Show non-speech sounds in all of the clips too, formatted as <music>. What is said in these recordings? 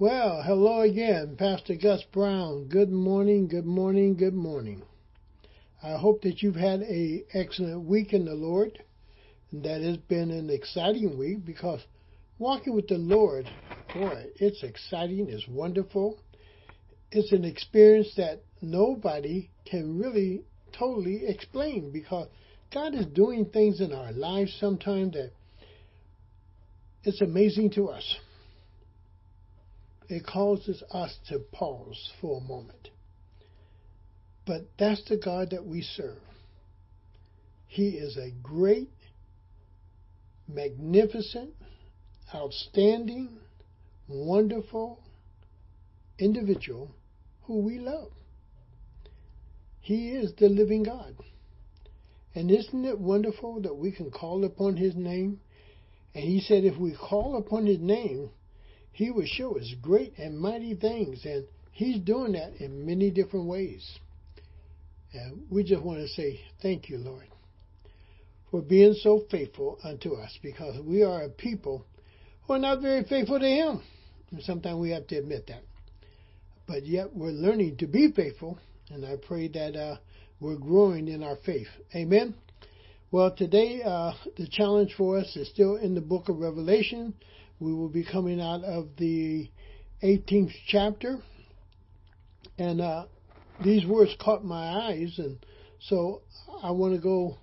Well, hello again, Pastor Gus Brown. Good morning, good morning, good morning. I hope that you've had a excellent week in the Lord, and that has been an exciting week because walking with the Lord, boy, it's exciting, it's wonderful. It's an experience that nobody can really totally explain because God is doing things in our lives sometimes that it's amazing to us it causes us to pause for a moment. But that's the God that we serve. He is a great, magnificent, outstanding, wonderful individual who we love. He is the living God. And isn't it wonderful that we can call upon His name? And He said, if we call upon His name, he will show us great and mighty things, and He's doing that in many different ways. And we just want to say thank you, Lord, for being so faithful unto us, because we are a people who are not very faithful to Him. And sometimes we have to admit that. But yet we're learning to be faithful, and I pray that uh, we're growing in our faith. Amen. Well, today uh, the challenge for us is still in the book of Revelation, we will be coming out of the 18th chapter. And uh, these words caught my eyes, and so I want to go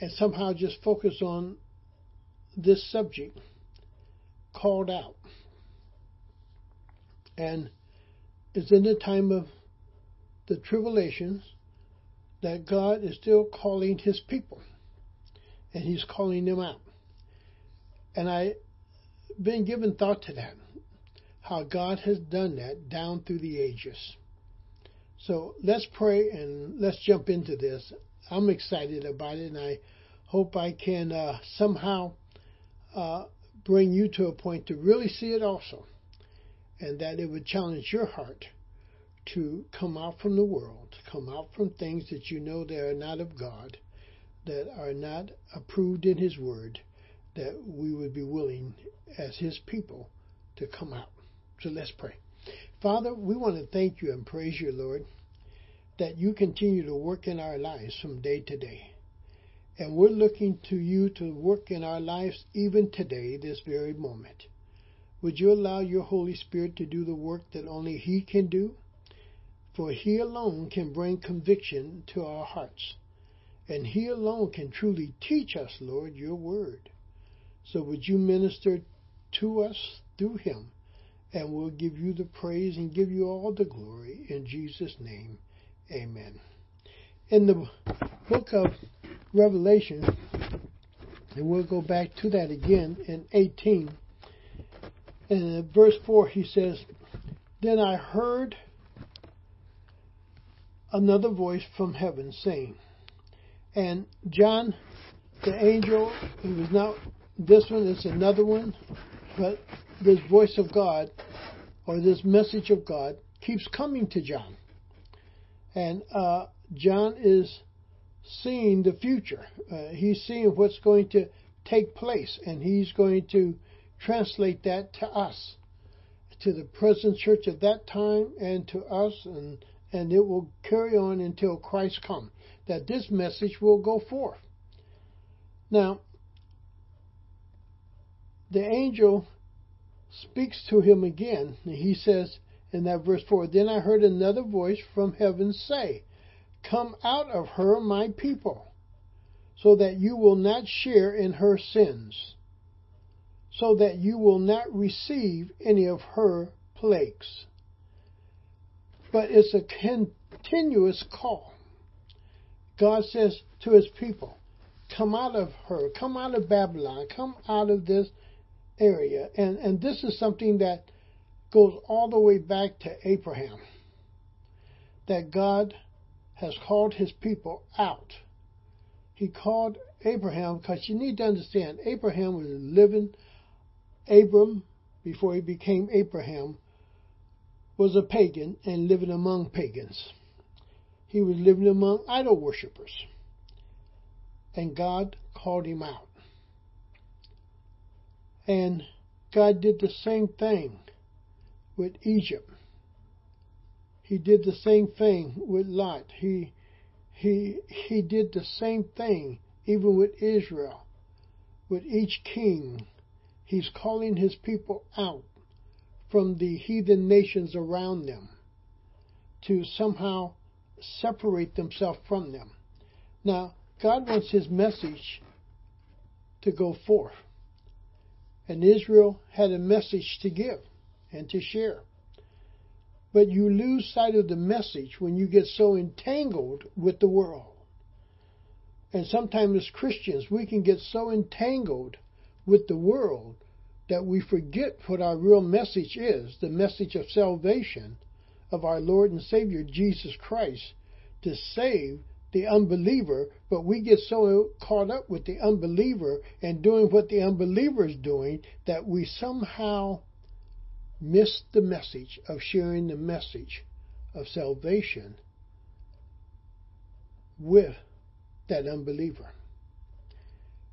and somehow just focus on this subject called out. And it's in the time of the tribulations that God is still calling his people, and he's calling them out. And I been given thought to that, how God has done that down through the ages. So let's pray and let's jump into this. I'm excited about it, and I hope I can uh, somehow uh, bring you to a point to really see it also, and that it would challenge your heart to come out from the world, to come out from things that you know that are not of God, that are not approved in His Word, that we would be willing as His people to come out. So let's pray. Father, we want to thank you and praise you, Lord, that you continue to work in our lives from day to day. And we're looking to you to work in our lives even today, this very moment. Would you allow your Holy Spirit to do the work that only He can do? For He alone can bring conviction to our hearts. And He alone can truly teach us, Lord, your word. So would you minister to us through him? And we'll give you the praise and give you all the glory. In Jesus' name, amen. In the book of Revelation, and we'll go back to that again in 18. And in verse 4, he says, Then I heard another voice from heaven saying, and John, the angel, he was not this one is another one, but this voice of God or this message of God keeps coming to John. And uh, John is seeing the future. Uh, he's seeing what's going to take place, and he's going to translate that to us, to the present church at that time, and to us, and and it will carry on until Christ comes. That this message will go forth. Now, the angel speaks to him again. He says in that verse 4 Then I heard another voice from heaven say, Come out of her, my people, so that you will not share in her sins, so that you will not receive any of her plagues. But it's a continuous call. God says to his people, Come out of her, come out of Babylon, come out of this area. And, and this is something that goes all the way back to Abraham. That God has called his people out. He called Abraham because you need to understand Abraham was living, Abram, before he became Abraham, was a pagan and living among pagans. He was living among idol worshippers. And God called him out. And God did the same thing with Egypt. He did the same thing with Lot. He, he, he did the same thing even with Israel, with each king. He's calling his people out from the heathen nations around them to somehow separate themselves from them. Now, God wants his message to go forth. And Israel had a message to give and to share. But you lose sight of the message when you get so entangled with the world. And sometimes as Christians, we can get so entangled with the world that we forget what our real message is the message of salvation of our Lord and Savior Jesus Christ to save the unbeliever, but we get so caught up with the unbeliever and doing what the unbeliever is doing that we somehow miss the message of sharing the message of salvation with that unbeliever.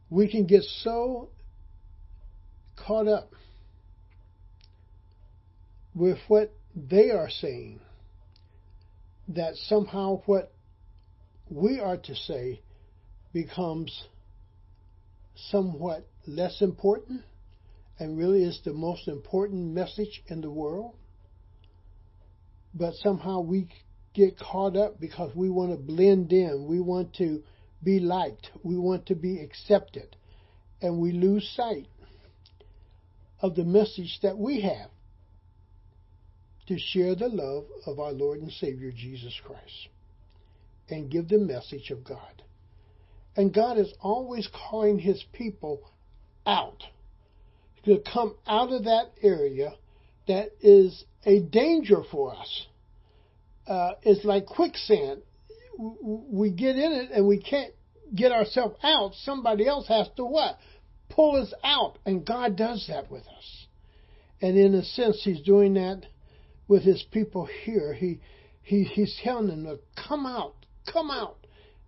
We can get so caught up with what they are saying that somehow what we are to say becomes somewhat less important and really is the most important message in the world. But somehow we get caught up because we want to blend in, we want to be liked, we want to be accepted, and we lose sight of the message that we have to share the love of our Lord and Savior Jesus Christ and give the message of God. And God is always calling his people out to come out of that area that is a danger for us. Uh, it's like quicksand. We get in it and we can't get ourselves out. Somebody else has to what? Pull us out. And God does that with us. And in a sense, He's doing that with His people here. He, he He's telling them to come out, come out.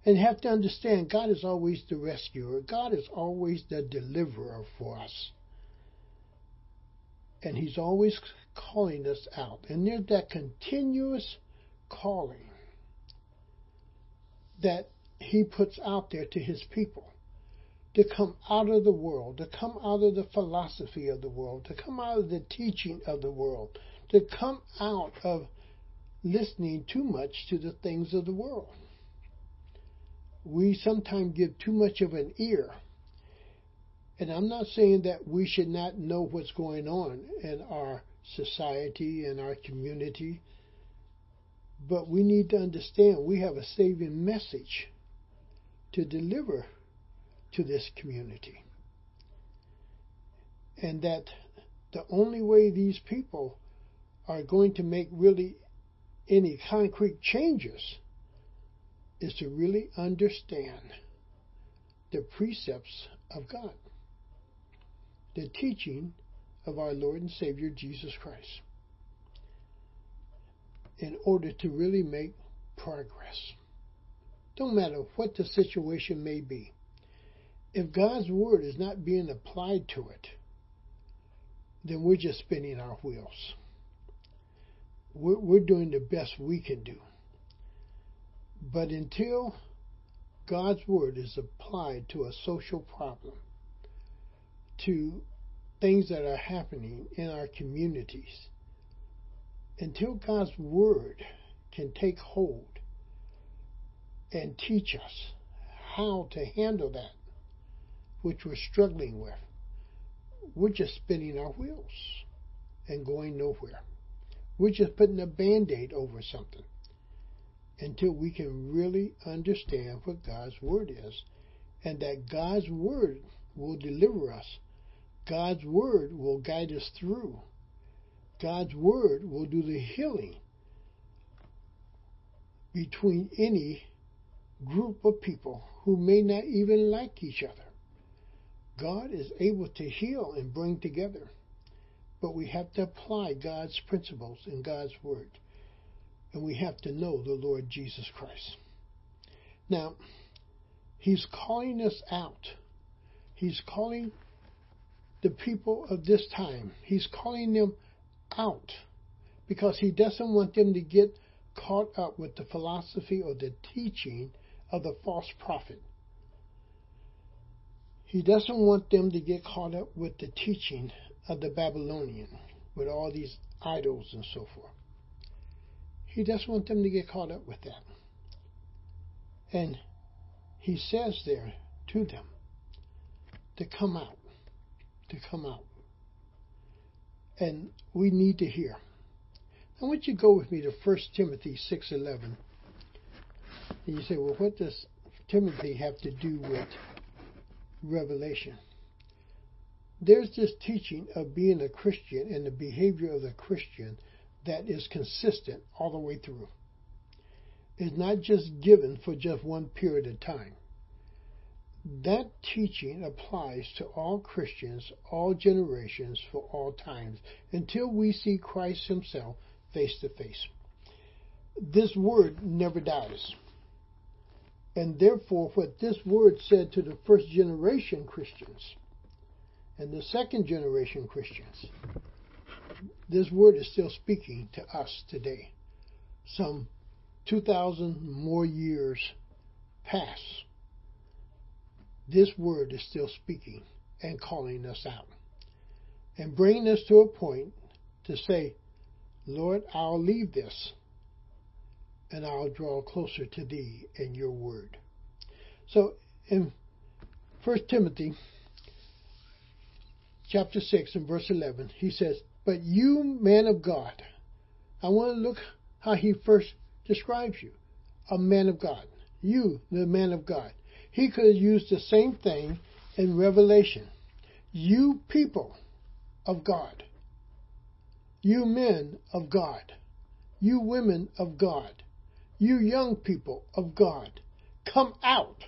And have to understand God is always the rescuer. God is always the deliverer for us. And He's always calling us out. And there's that continuous calling that He puts out there to His people to come out of the world, to come out of the philosophy of the world, to come out of the teaching of the world, to come out of listening too much to the things of the world. We sometimes give too much of an ear. And I'm not saying that we should not know what's going on in our society and our community, but we need to understand we have a saving message to deliver to this community. And that the only way these people are going to make really any concrete changes is to really understand the precepts of God, the teaching of our Lord and Savior Jesus Christ, in order to really make progress. Don't matter what the situation may be if God's word is not being applied to it, then we're just spinning our wheels. We're, we're doing the best we can do. But until God's word is applied to a social problem, to things that are happening in our communities, until God's word can take hold and teach us how to handle that, which we're struggling with, we're just spinning our wheels and going nowhere. We're just putting a band aid over something until we can really understand what God's Word is and that God's Word will deliver us. God's Word will guide us through. God's Word will do the healing between any group of people who may not even like each other. God is able to heal and bring together. But we have to apply God's principles and God's word. And we have to know the Lord Jesus Christ. Now, He's calling us out. He's calling the people of this time. He's calling them out because he doesn't want them to get caught up with the philosophy or the teaching of the false prophet. He doesn't want them to get caught up with the teaching of the Babylonian, with all these idols and so forth. He doesn't want them to get caught up with that. And he says there to them to come out, to come out. And we need to hear. I want you to go with me to 1 Timothy 6.11. And you say, well, what does Timothy have to do with Revelation? There's this teaching of being a Christian and the behavior of the Christian that is consistent all the way through. It's not just given for just one period of time. That teaching applies to all Christians, all generations, for all times, until we see Christ Himself face to face. This word never dies. And therefore, what this word said to the first generation Christians and the second generation Christians, this word is still speaking to us today. Some 2,000 more years pass. This word is still speaking and calling us out and bringing us to a point to say, Lord, I'll leave this and I'll draw closer to thee and your word. So in 1 Timothy chapter 6 and verse 11, he says, But you, man of God, I want to look how he first describes you. A man of God. You, the man of God. He could have used the same thing in Revelation. You people of God. You men of God. You women of God. You young people of God. Come out.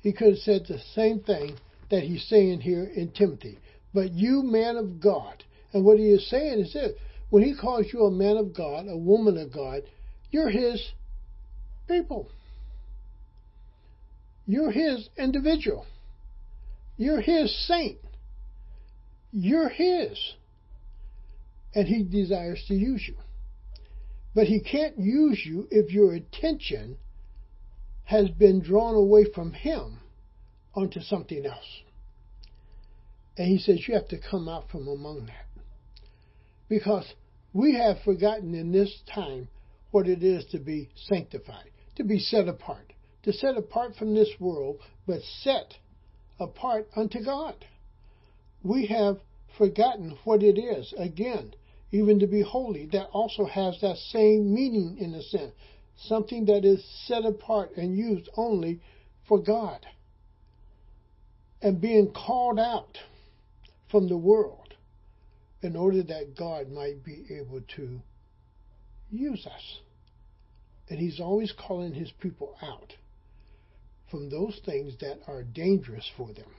He could have said the same thing that he's saying here in Timothy. But you, man of God. And what he is saying is this when he calls you a man of God, a woman of God, you're his people. You're his individual. You're his saint. You're his and he desires to use you. But he can't use you if your attention has been drawn away from him onto something else. And he says you have to come out from among that. Because we have forgotten in this time what it is to be sanctified, to be set apart, to set apart from this world, but set apart unto God. We have forgotten what it is, again, even to be holy, that also has that same meaning in a sense. Something that is set apart and used only for God. And being called out from the world in order that God might be able to use us. And He's always calling His people out from those things that are dangerous for them.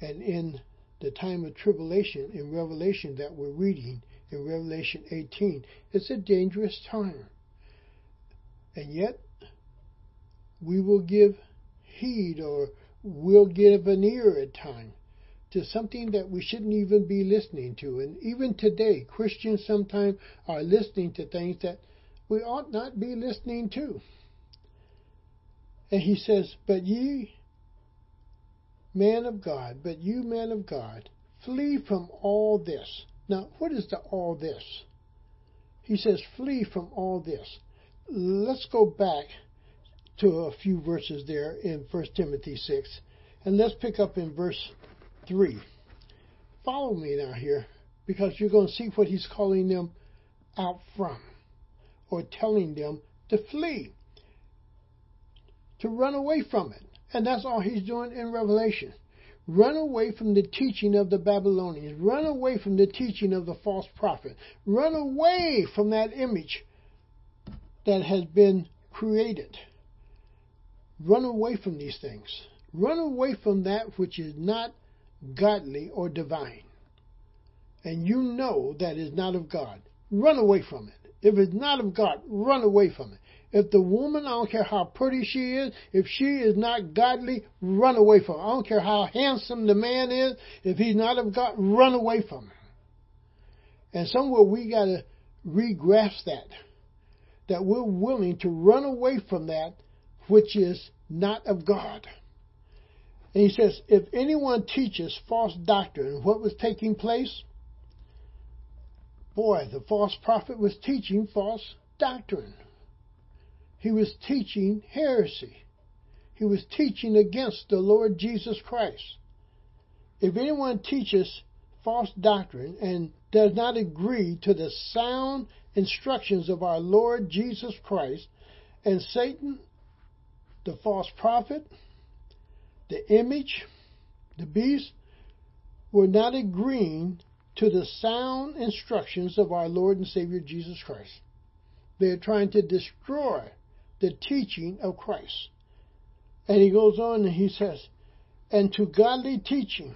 And in the time of tribulation in Revelation that we're reading in Revelation 18. It's a dangerous time. And yet, we will give heed or we'll give an ear at times to something that we shouldn't even be listening to. And even today, Christians sometimes are listening to things that we ought not be listening to. And he says, But ye man of God, but you, man of God, flee from all this. Now, what is the all this? He says, flee from all this. Let's go back to a few verses there in 1 Timothy 6, and let's pick up in verse 3. Follow me now here, because you're going to see what he's calling them out from, or telling them to flee, to run away from it. And that's all he's doing in Revelation. Run away from the teaching of the Babylonians. Run away from the teaching of the false prophet. Run away from that image that has been created. Run away from these things. Run away from that which is not godly or divine. And you know that is not of God. Run away from it. If it's not of God, run away from it. If the woman, I don't care how pretty she is, if she is not godly, run away from her. I don't care how handsome the man is, if he's not of God, run away from him. And somewhere we got to regrasp that. That we're willing to run away from that which is not of God. And he says, if anyone teaches false doctrine, what was taking place? Boy, the false prophet was teaching false doctrine. He was teaching heresy. He was teaching against the Lord Jesus Christ. If anyone teaches false doctrine and does not agree to the sound instructions of our Lord Jesus Christ, and Satan, the false prophet, the image, the beast, were not agreeing to the sound instructions of our Lord and Savior Jesus Christ. They are trying to destroy the teaching of Christ. And he goes on and he says, and to godly teaching,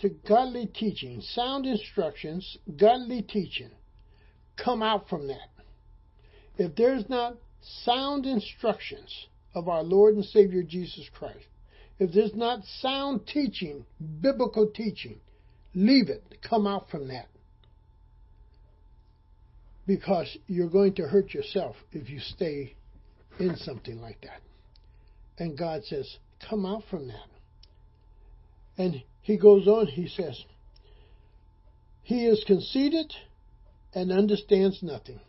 to godly teaching, sound instructions, godly teaching, come out from that. If there's not sound instructions of our Lord and Savior Jesus Christ, if there's not sound teaching, biblical teaching, leave it. Come out from that because you're going to hurt yourself if you stay in something like that. And God says, come out from that. And he goes on, he says, he is conceited and understands nothing.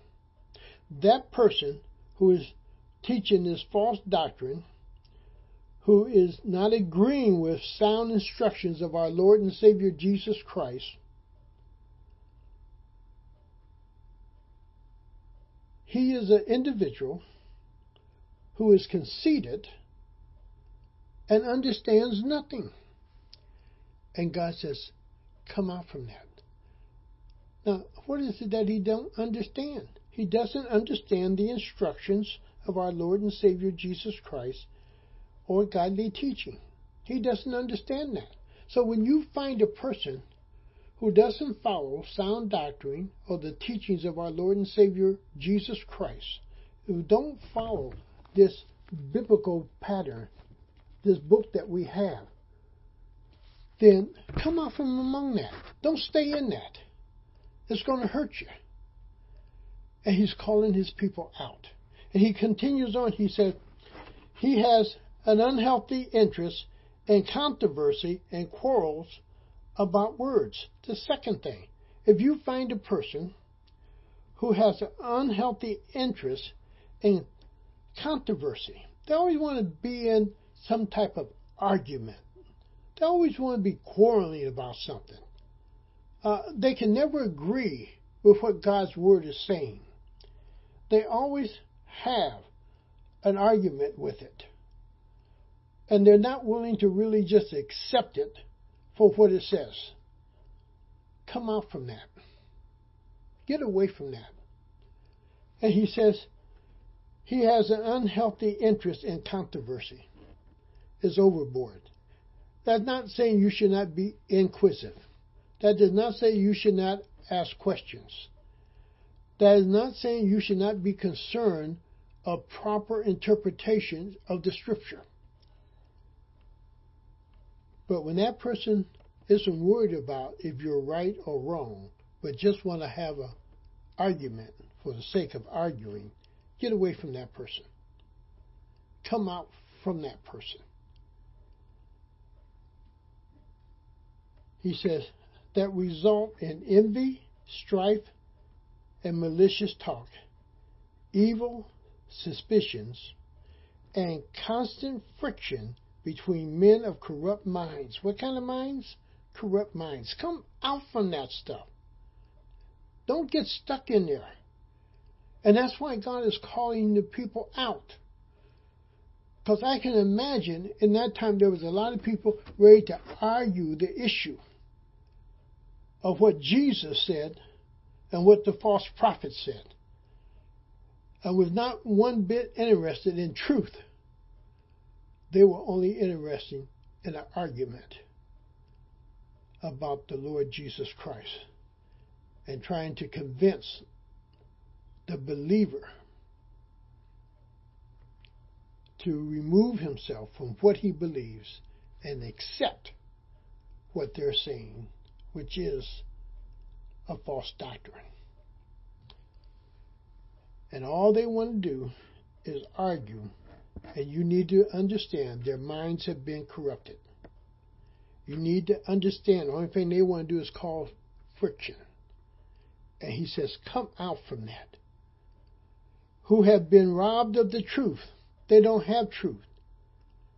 That person who is teaching this false doctrine, who is not agreeing with sound instructions of our Lord and Savior Jesus Christ, He is an individual who is conceited and understands nothing. And God says, come out from that. Now, what is it that he don't understand? He doesn't understand the instructions of our Lord and Savior Jesus Christ or godly teaching. He doesn't understand that. So when you find a person who doesn't follow sound doctrine or the teachings of our Lord and Savior Jesus Christ, who don't follow this biblical pattern, this book that we have, then come out from among that. Don't stay in that. It's going to hurt you. And he's calling his people out. And he continues on, he says, he has an unhealthy interest in controversy and quarrels about words. The second thing, if you find a person who has an unhealthy interest in controversy, they always want to be in some type of argument. They always want to be quarreling about something. Uh, they can never agree with what God's Word is saying. They always have an argument with it. And they're not willing to really just accept it for what it says. Come out from that. Get away from that. And he says he has an unhealthy interest in controversy. Is overboard. That's not saying you should not be inquisitive. That does not say you should not ask questions. That is not saying you should not be concerned of proper interpretation of the scripture. But when that person isn't worried about if you're right or wrong, but just want to have an argument for the sake of arguing, get away from that person. Come out from that person. He says, that result in envy, strife, and malicious talk, evil suspicions, and constant friction between men of corrupt minds. What kind of minds? Corrupt minds. Come out from that stuff. Don't get stuck in there. And that's why God is calling the people out. Because I can imagine in that time there was a lot of people ready to argue the issue of what Jesus said and what the false prophet said. And was not one bit interested in truth. They were only interested in an argument about the Lord Jesus Christ and trying to convince the believer to remove himself from what he believes and accept what they're saying, which is a false doctrine. And all they want to do is argue, and you need to understand their minds have been corrupted. You need to understand the only thing they want to do is cause friction. And he says, Come out from that. Who have been robbed of the truth. They don't have truth.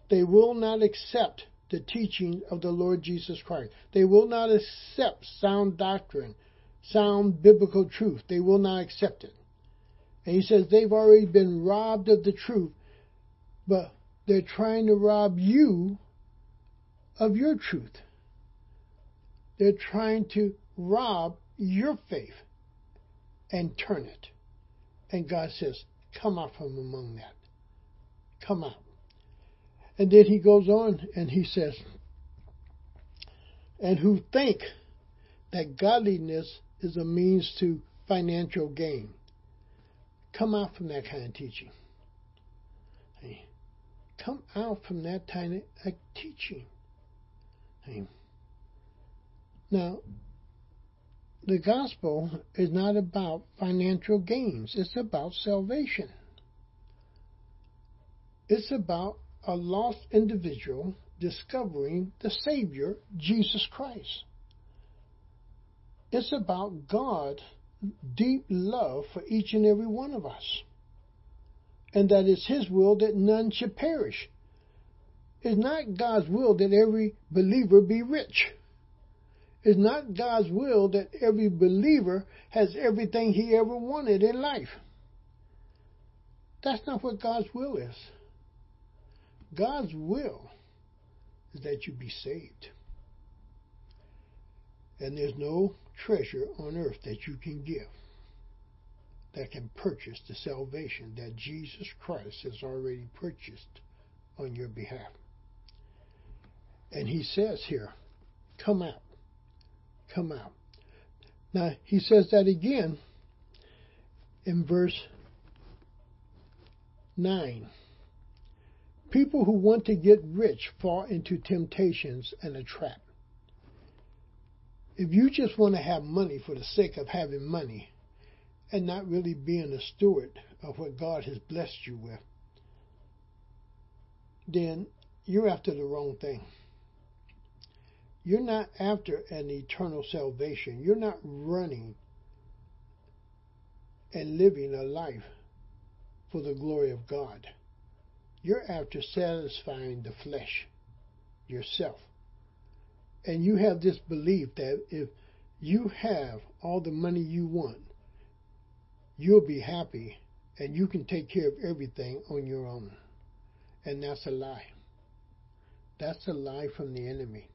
They will not accept the teaching of the Lord Jesus Christ. They will not accept sound doctrine, sound biblical truth. They will not accept it. And he says they've already been robbed of the truth, but they're trying to rob you of your truth. They're trying to rob your faith and turn it. And God says, Come out from among that. Come out. And then he goes on and he says, And who think that godliness is a means to financial gain. Come out from that kind of teaching. Come out from that kind of uh, teaching. Now, the gospel is not about financial gains, it's about salvation. It's about a lost individual discovering the Savior, Jesus Christ. It's about God's deep love for each and every one of us. And that it's His will that none should perish. It's not God's will that every believer be rich. It's not God's will that every believer has everything he ever wanted in life. That's not what God's will is. God's will is that you be saved. And there's no treasure on earth that you can give that can purchase the salvation that Jesus Christ has already purchased on your behalf. And he says here, come out come out. Now, he says that again in verse 9. People who want to get rich fall into temptations and a trap. If you just want to have money for the sake of having money and not really being a steward of what God has blessed you with, then you're after the wrong thing. You're not after an eternal salvation. You're not running and living a life for the glory of God. You're after satisfying the flesh, yourself. And you have this belief that if you have all the money you want, you'll be happy and you can take care of everything on your own. And that's a lie. That's a lie from the enemy.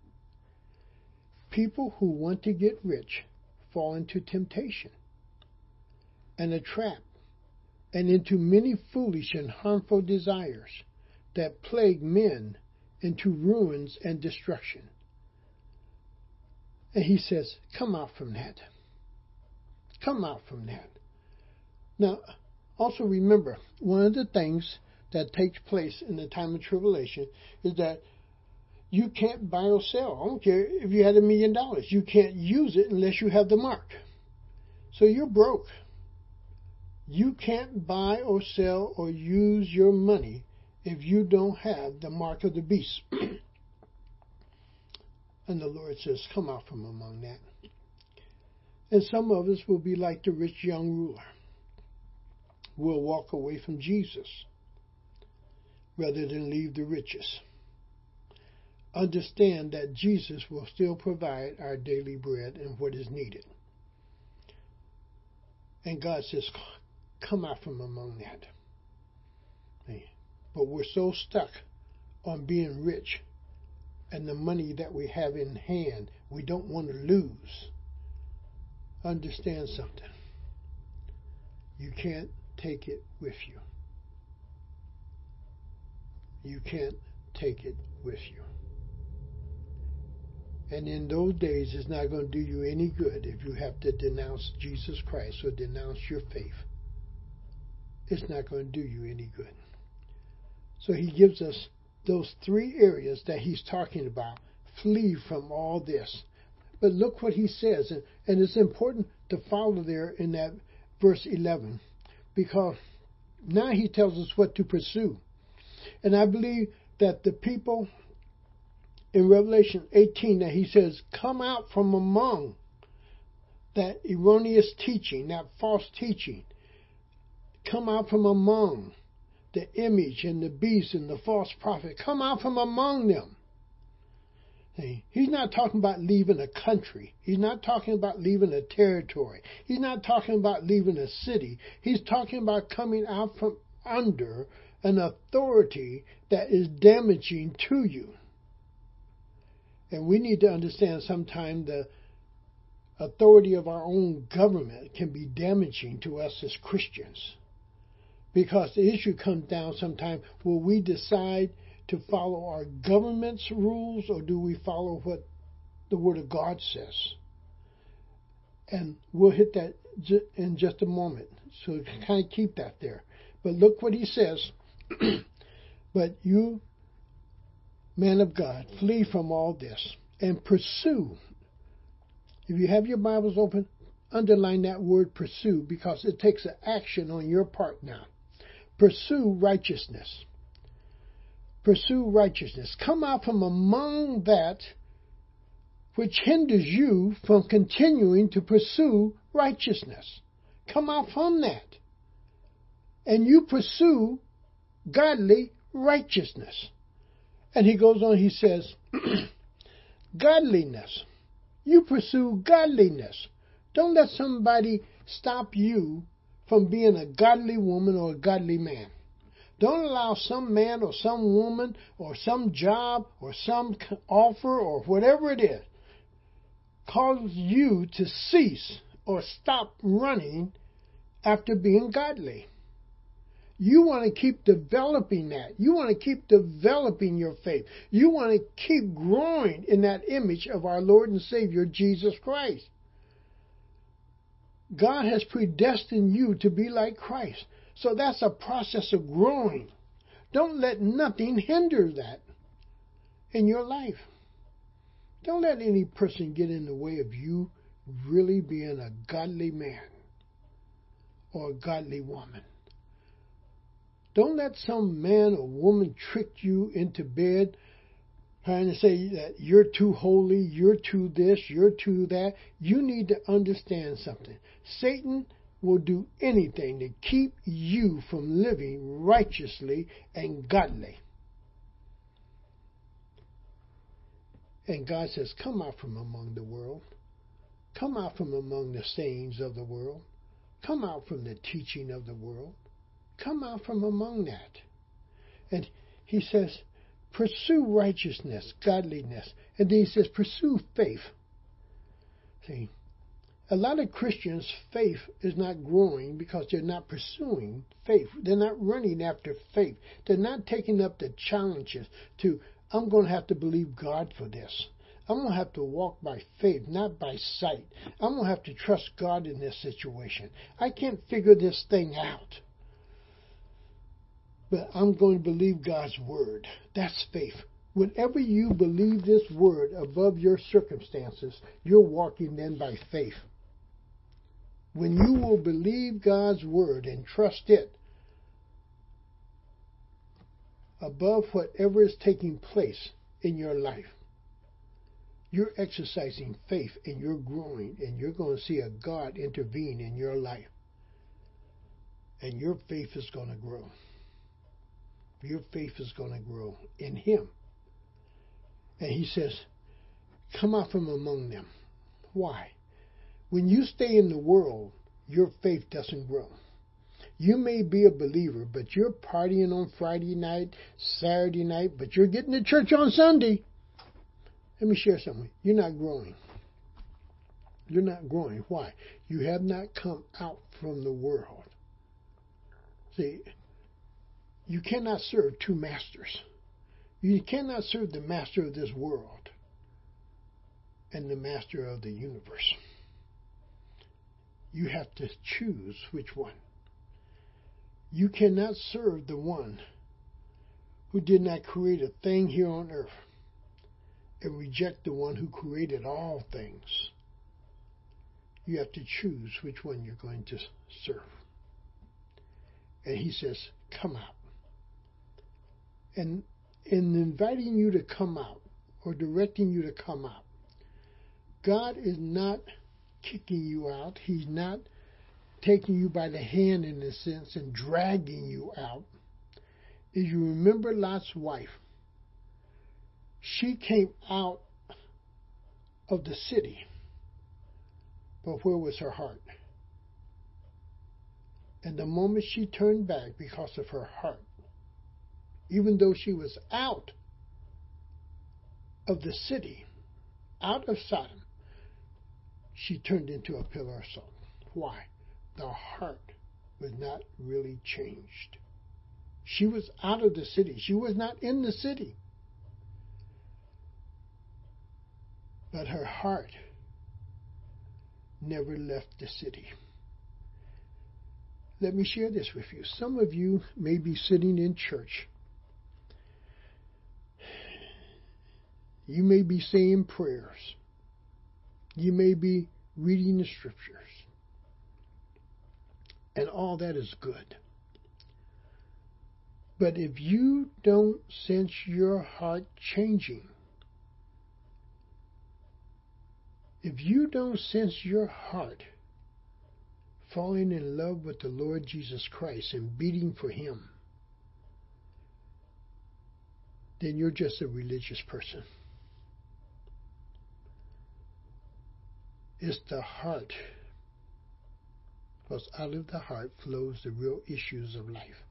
People who want to get rich fall into temptation and a trap and into many foolish and harmful desires that plague men into ruins and destruction. And he says, Come out from that. Come out from that. Now, also remember, one of the things that takes place in the time of tribulation is that you can't buy or sell. I don't care if you had a million dollars. You can't use it unless you have the mark. So you're broke. You can't buy or sell or use your money if you don't have the mark of the beast. <clears throat> and the Lord says, Come out from among that. And some of us will be like the rich young ruler. We'll walk away from Jesus rather than leave the riches understand that Jesus will still provide our daily bread and what is needed. And God says, come out from among that. But we're so stuck on being rich and the money that we have in hand, we don't want to lose. Understand something. You can't take it with you. You can't take it with you. And in those days, it's not going to do you any good if you have to denounce Jesus Christ or denounce your faith. It's not going to do you any good. So he gives us those three areas that he's talking about. Flee from all this. But look what he says, and, and it's important to follow there in that verse 11, because now he tells us what to pursue. And I believe that the people in Revelation 18 that he says, come out from among that erroneous teaching, that false teaching. Come out from among the image and the beast and the false prophet. Come out from among them. He's not talking about leaving a country. He's not talking about leaving a territory. He's not talking about leaving a city. He's talking about coming out from under an authority that is damaging to you. And we need to understand sometimes the authority of our own government can be damaging to us as Christians. Because the issue comes down sometime will we decide to follow our government's rules or do we follow what the Word of God says? And we'll hit that in just a moment. So kind of keep that there. But look what he says. <clears throat> but you, man of God, flee from all this and pursue. If you have your Bibles open, underline that word pursue because it takes an action on your part now. Pursue righteousness. Pursue righteousness. Come out from among that which hinders you from continuing to pursue righteousness. Come out from that. And you pursue godly righteousness. And he goes on, he says, <clears throat> godliness. You pursue godliness. Don't let somebody stop you from being a godly woman or a godly man. Don't allow some man or some woman or some job or some offer or whatever it is cause you to cease or stop running after being godly. You want to keep developing that. You want to keep developing your faith. You want to keep growing in that image of our Lord and Savior Jesus Christ. God has predestined you to be like Christ. So that's a process of growing. Don't let nothing hinder that in your life. Don't let any person get in the way of you really being a godly man or a godly woman. Don't let some man or woman trick you into bed trying to say that you're too holy, you're too this, you're too that. You need to understand something. Satan will do anything to keep you from living righteously and godly. And God says, Come out from among the world. Come out from among the sayings of the world. Come out from the teaching of the world. Come out from among that. And he says, pursue righteousness, godliness. And then he says, pursue faith. See, a lot of Christians' faith is not growing because they're not pursuing faith. They're not running after faith. They're not taking up the challenges to, I'm going to have to believe God for this. I'm going to have to walk by faith, not by sight. I'm going to have to trust God in this situation. I can't figure this thing out but I'm going to believe God's word. That's faith. Whenever you believe this word above your circumstances, you're walking then by faith. When you will believe God's word and trust it above whatever is taking place in your life, you're exercising faith and you're growing and you're going to see a God intervene in your life. And your faith is going to grow your faith is going to grow in Him. And He says, Come out from among them. Why? When you stay in the world, your faith doesn't grow. You may be a believer, but you're partying on Friday night, Saturday night, but you're getting to church on Sunday. Let me share something. You're not growing. You're not growing. Why? You have not come out from the world. See, you cannot serve two masters. You cannot serve the master of this world and the master of the universe. You have to choose which one. You cannot serve the one who did not create a thing here on earth and reject the one who created all things. You have to choose which one you're going to serve. And he says, Come out. And in inviting you to come out or directing you to come out, God is not kicking you out. He's not taking you by the hand in a sense and dragging you out. If you remember Lot's wife, she came out of the city, but where was her heart? And the moment she turned back because of her heart, even though she was out of the city, out of Sodom, she turned into a pillar of salt. Why? The heart was not really changed. She was out of the city. She was not in the city. But her heart never left the city. Let me share this with you. Some of you may be sitting in church. You may be saying prayers. You may be reading the scriptures. And all that is good. But if you don't sense your heart changing, if you don't sense your heart falling in love with the Lord Jesus Christ and beating for Him, then you're just a religious person. It's the heart, because out of the heart flows the real issues of life.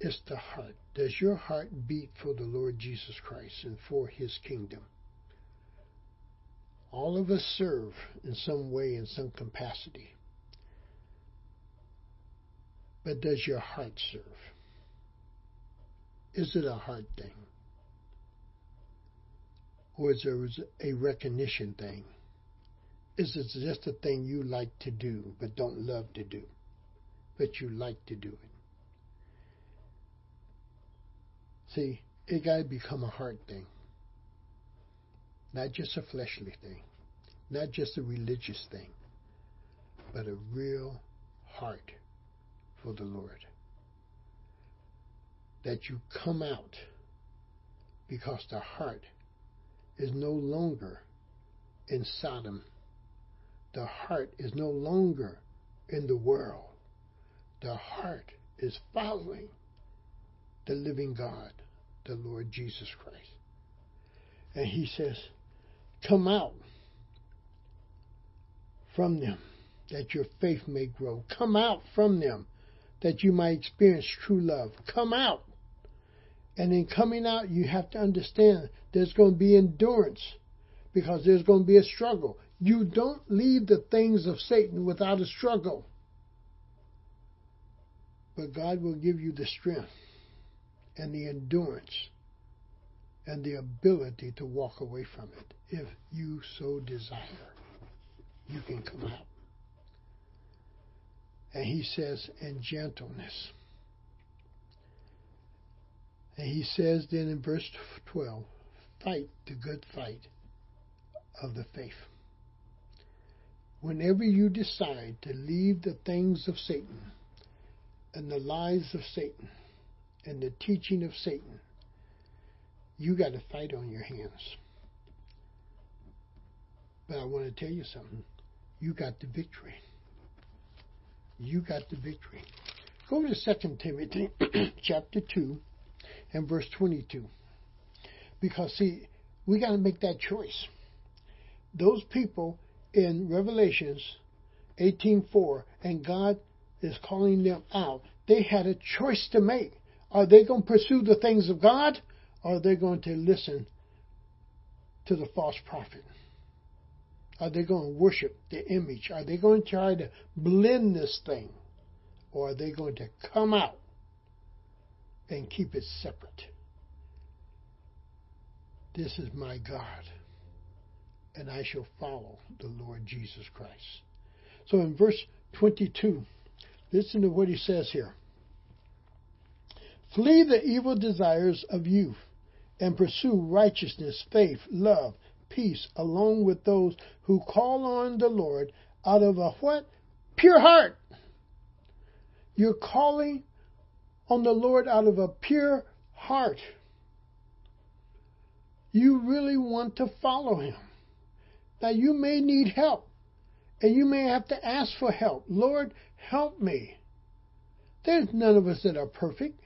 It's the heart. Does your heart beat for the Lord Jesus Christ and for His kingdom? All of us serve in some way, in some capacity. But does your heart serve? Is it a heart thing? Or is there a recognition thing? Is it just a thing you like to do but don't love to do? But you like to do it? See, it got to become a heart thing not just a fleshly thing, not just a religious thing, but a real heart for the Lord. That you come out because the heart is no longer in Sodom. The heart is no longer in the world. The heart is following the living God, the Lord Jesus Christ. And he says, Come out from them that your faith may grow. Come out from them that you might experience true love. Come out. And in coming out, you have to understand there's going to be endurance because there's going to be a struggle. You don't leave the things of Satan without a struggle. But God will give you the strength and the endurance and the ability to walk away from it if you so desire. You can come out. And he says, and gentleness. And he says then in verse 12, fight the good fight of the faith. Whenever you decide to leave the things of Satan and the lies of Satan and the teaching of Satan, you got a fight on your hands. But I want to tell you something. You got the victory. You got the victory. Go to 2 Timothy <clears throat> chapter 2 and verse 22. Because, see, we got to make that choice. Those people in Revelations 18.4, and God is calling them out, they had a choice to make. Are they going to pursue the things of God, or are they going to listen to the false prophet? Are they going to worship the image? Are they going to try to blend this thing? Or are they going to come out and keep it separate? This is my God, and I shall follow the Lord Jesus Christ. So in verse 22, listen to what he says here Flee the evil desires of youth and pursue righteousness, faith, love, peace, along with those who call on the Lord out of a what? Pure heart. You're calling on the Lord out of a pure heart. You really want to follow Him. Now, you may need help, and you may have to ask for help. Lord, help me. There's none of us that are perfect.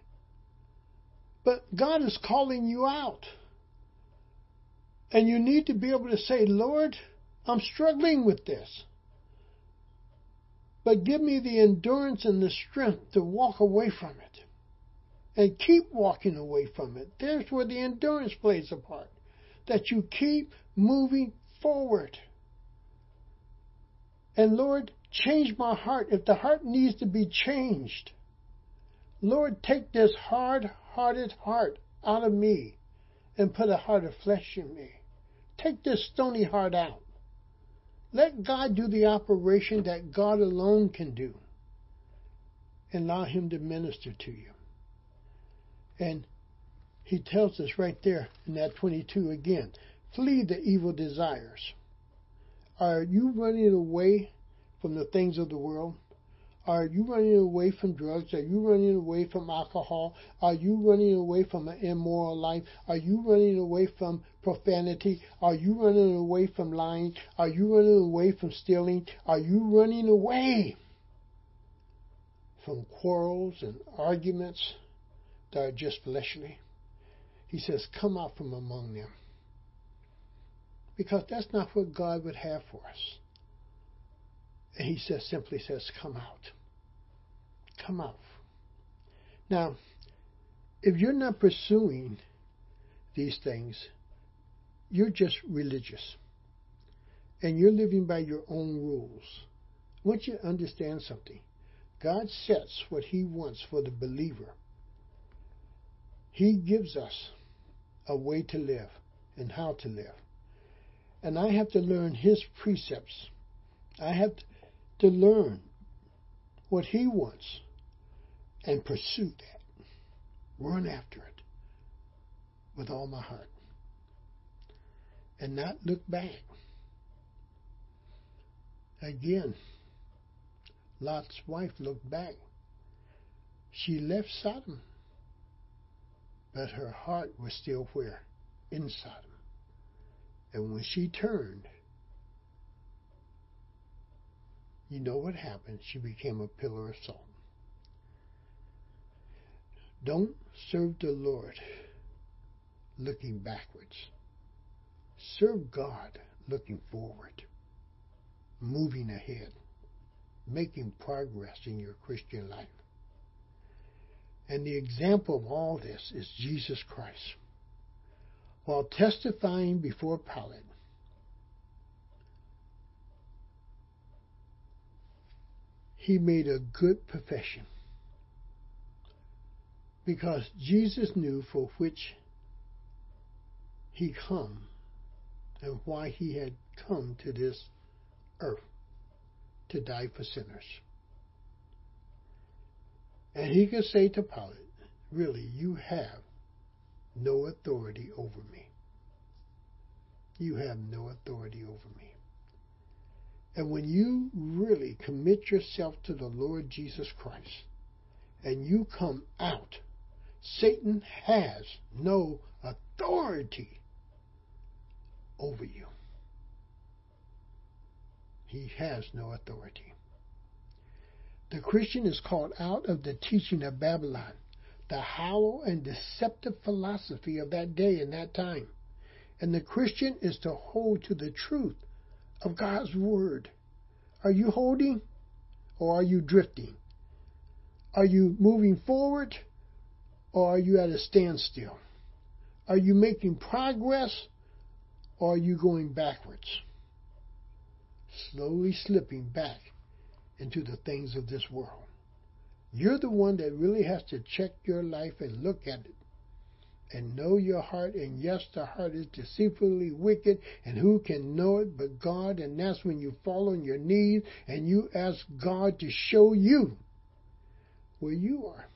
But God is calling you out. And you need to be able to say, Lord, I'm struggling with this. But give me the endurance and the strength to walk away from it. And keep walking away from it. There's where the endurance plays a part. That you keep moving forward. And Lord, change my heart. If the heart needs to be changed, Lord, take this hard hearted heart out of me and put a heart of flesh in me. Take this stony heart out. Let God do the operation that God alone can do. And allow Him to minister to you. And He tells us right there in that 22 again flee the evil desires. Are you running away from the things of the world? Are you running away from drugs? Are you running away from alcohol? Are you running away from an immoral life? Are you running away from profanity? Are you running away from lying? Are you running away from stealing? Are you running away from quarrels and arguments that are just fleshly? He says, Come out from among them. Because that's not what God would have for us. And he says, simply says, come out. Come out. Now, if you're not pursuing these things, you're just religious. And you're living by your own rules. I want you to understand something. God sets what He wants for the believer. He gives us a way to live and how to live. And I have to learn His precepts. I have to learn what He wants and pursue that. Run after it with all my heart. And not look back. Again, Lot's wife looked back. She left Sodom, but her heart was still where? In Sodom. And when she turned, you know what happened. She became a pillar of salt. Don't serve the Lord looking backwards. Serve God looking forward, moving ahead, making progress in your Christian life. And the example of all this is Jesus Christ. While testifying before Pilate, he made a good profession because Jesus knew for which he come and why he had come to this earth to die for sinners. And he could say to Pilate, really, you have no authority over me. You have no authority over me. And when you really commit yourself to the Lord Jesus Christ and you come out Satan has no authority over you. He has no authority. The Christian is called out of the teaching of Babylon, the hollow and deceptive philosophy of that day and that time. And the Christian is to hold to the truth of God's Word. Are you holding or are you drifting? Are you moving forward or are you at a standstill? Are you making progress or are you going backwards? Slowly slipping back into the things of this world. You're the one that really has to check your life and look at it and know your heart. And yes, the heart is deceitfully wicked, and who can know it but God? And that's when you fall on your knees and you ask God to show you where you are.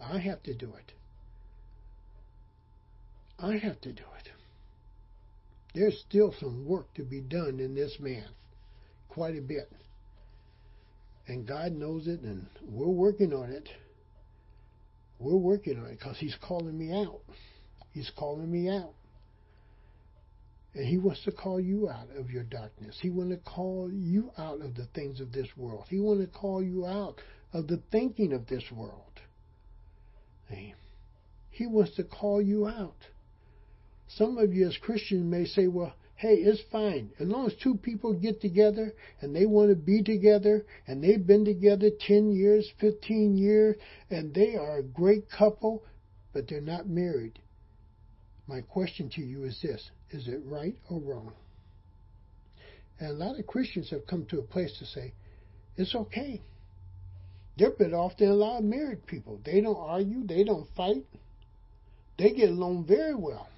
I have to do it. I have to do it. There's still some work to be done in this man, quite a bit. And God knows it, and we're working on it. We're working on it because He's calling me out. He's calling me out. And He wants to call you out of your darkness. He wants to call you out of the things of this world. He wants to call you out of the thinking of this world. He wants to call you out. Some of you as Christians may say, well, hey, it's fine. As long as two people get together and they want to be together and they've been together 10 years, 15 years, and they are a great couple, but they're not married. My question to you is this is it right or wrong? And a lot of Christians have come to a place to say, it's okay. They're better off than a lot of married people. They don't argue, they don't fight, they get along very well.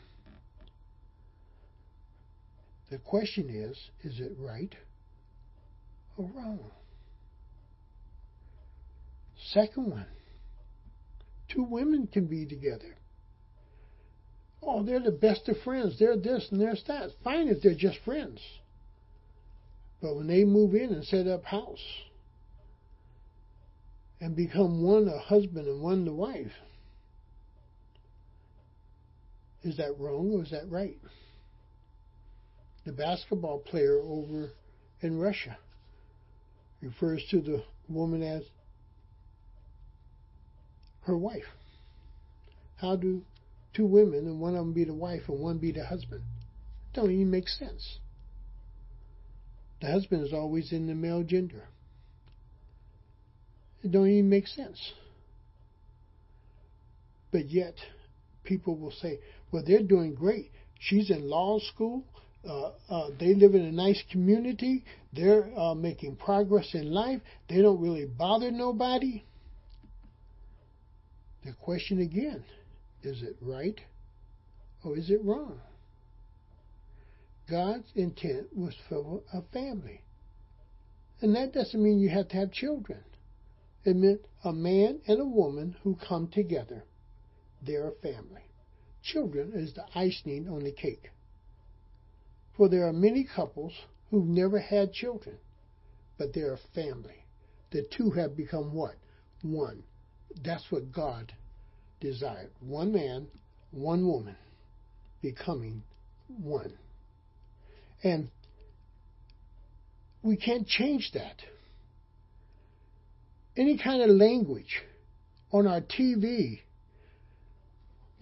The question is is it right or wrong? Second one two women can be together. Oh, they're the best of friends. They're this and they're that. Fine if they're just friends. But when they move in and set up house and become one a husband and one the wife, is that wrong or is that right? The basketball player over in Russia refers to the woman as her wife. How do two women and one of them be the wife and one be the husband? It don't even make sense. The husband is always in the male gender. It don't even make sense. But yet, people will say, well, they're doing great. She's in law school. Uh, uh, they live in a nice community. They're uh, making progress in life. They don't really bother nobody. The question again is it right or is it wrong? God's intent was for a family. And that doesn't mean you have to have children. It meant a man and a woman who come together. They're a family. Children is the icing on the cake. For there are many couples who've never had children, but they're a family. The two have become what? One. That's what God desired. One man, one woman, becoming one. And we can't change that. Any kind of language on our TV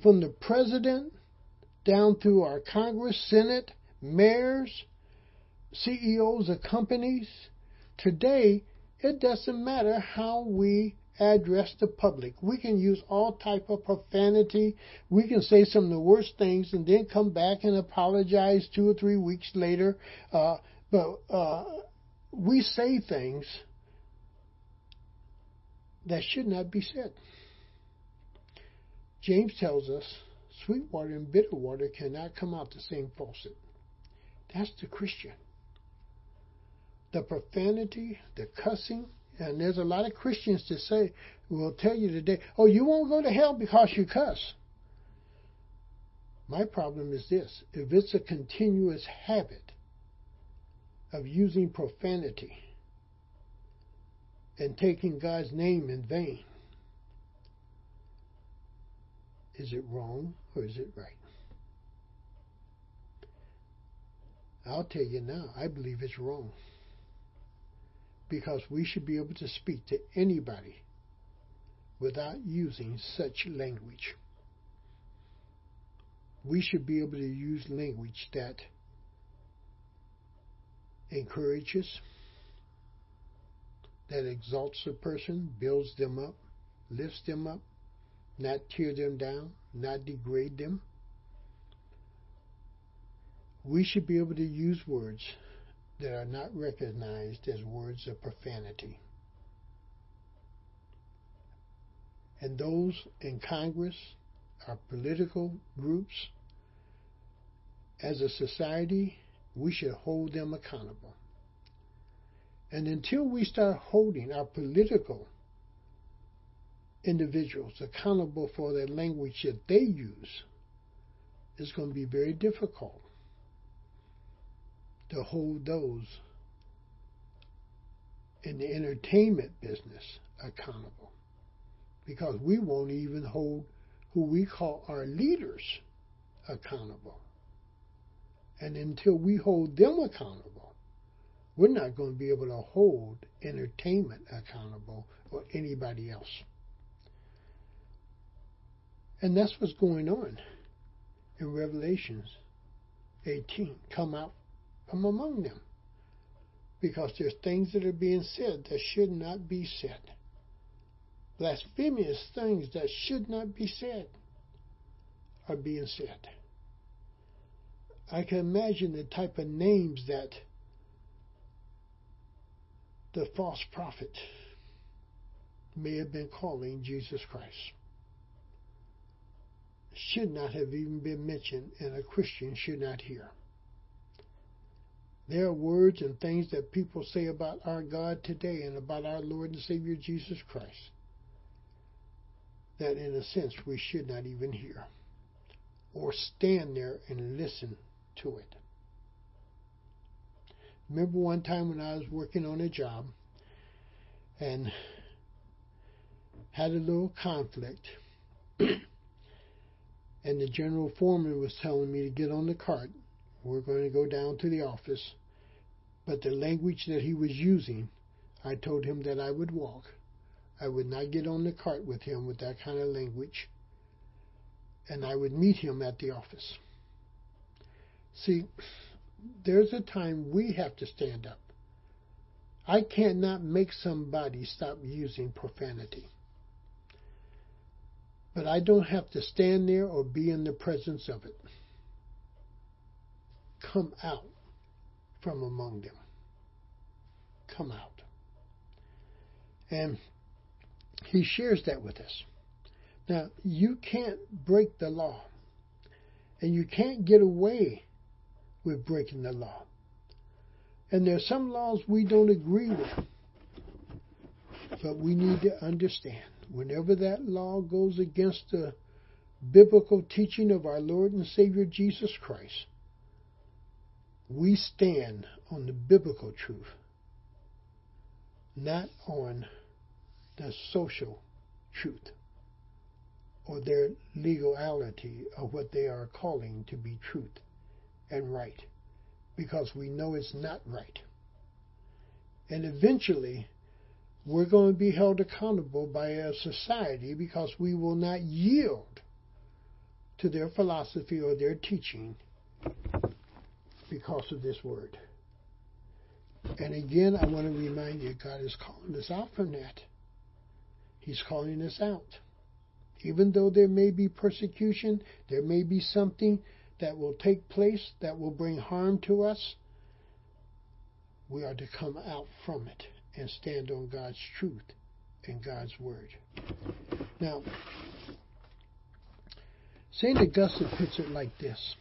from the president down through our Congress, Senate, mayors, CEOs of companies. Today, it doesn't matter how we address the public. We can use all type of profanity. We can say some of the worst things and then come back and apologize two or three weeks later. Uh, but uh, we say things that should not be said. James tells us sweet water and bitter water cannot come out the same faucet. That's the Christian. The profanity, the cussing, and there's a lot of Christians to say, will tell you today, oh, you won't go to hell because you cuss. My problem is this if it's a continuous habit of using profanity and taking God's name in vain, is it wrong or is it right? I'll tell you now, I believe it's wrong. Because we should be able to speak to anybody without using such language. We should be able to use language that encourages, that exalts a person, builds them up, lifts them up, not tear them down, not degrade them. We should be able to use words that are not recognized as words of profanity. And those in Congress, our political groups, as a society, we should hold them accountable. And until we start holding our political individuals accountable for the language that they use, it's going to be very difficult to hold those in the entertainment business accountable because we won't even hold who we call our leaders accountable. And until we hold them accountable, we're not going to be able to hold entertainment accountable or anybody else. And that's what's going on in Revelations 18. Come out from among them. Because there's things that are being said that should not be said. Blasphemous things that should not be said are being said. I can imagine the type of names that the false prophet may have been calling Jesus Christ. Should not have even been mentioned, and a Christian should not hear. There are words and things that people say about our God today and about our Lord and Savior Jesus Christ that, in a sense, we should not even hear or stand there and listen to it. Remember one time when I was working on a job and had a little conflict, <clears throat> and the general foreman was telling me to get on the cart we're going to go down to the office. But the language that he was using, I told him that I would walk. I would not get on the cart with him with that kind of language. And I would meet him at the office. See, there's a time we have to stand up. I cannot make somebody stop using profanity. But I don't have to stand there or be in the presence of it come out from among them. Come out. And he shares that with us. Now, you can't break the law, and you can't get away with breaking the law. And there are some laws we don't agree with, but we need to understand whenever that law goes against the biblical teaching of our Lord and Savior Jesus Christ, we stand on the biblical truth, not on the social truth or their legality of what they are calling to be truth and right, because we know it's not right. And eventually, we're going to be held accountable by a society because we will not yield to their philosophy or their teaching because of this word. And again, I want to remind you, God is calling us out from that. He's calling us out. Even though there may be persecution, there may be something that will take place that will bring harm to us, we are to come out from it and stand on God's truth and God's word. Now, St. Augustine puts it like this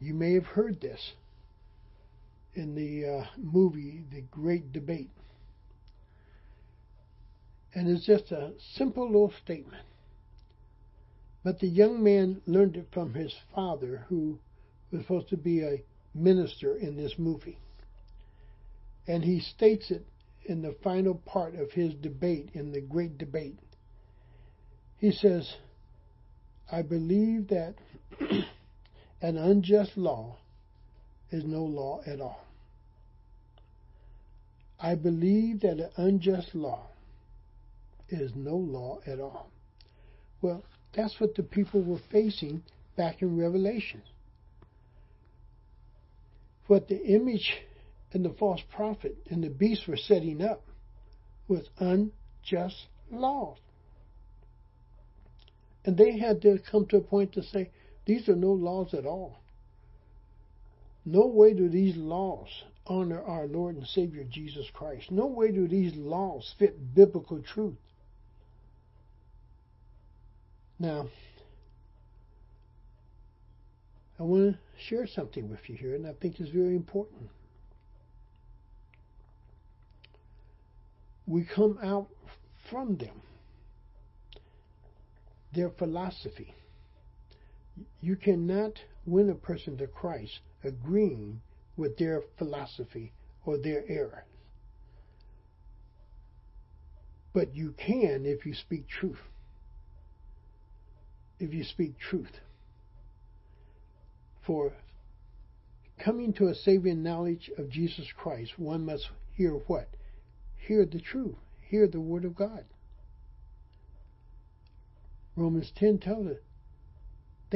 you may have heard this in the uh, movie The Great Debate. And it's just a simple little statement. But the young man learned it from his father, who was supposed to be a minister in this movie. And he states it in the final part of his debate, in the Great Debate. He says, I believe that <clears throat> An unjust law is no law at all. I believe that an unjust law is no law at all. Well, that's what the people were facing back in Revelation. What the image and the false prophet and the beast were setting up was unjust laws. And they had to come to a point to say, these are no laws at all. No way do these laws honor our Lord and Savior Jesus Christ. No way do these laws fit biblical truth. Now, I want to share something with you here, and I think it's very important. We come out from them, their philosophy You cannot win a person to Christ agreeing with their philosophy or their error. But you can if you speak truth. If you speak truth. For coming to a saving knowledge of Jesus Christ, one must hear what? Hear the truth. Hear the Word of God. Romans 10 tells us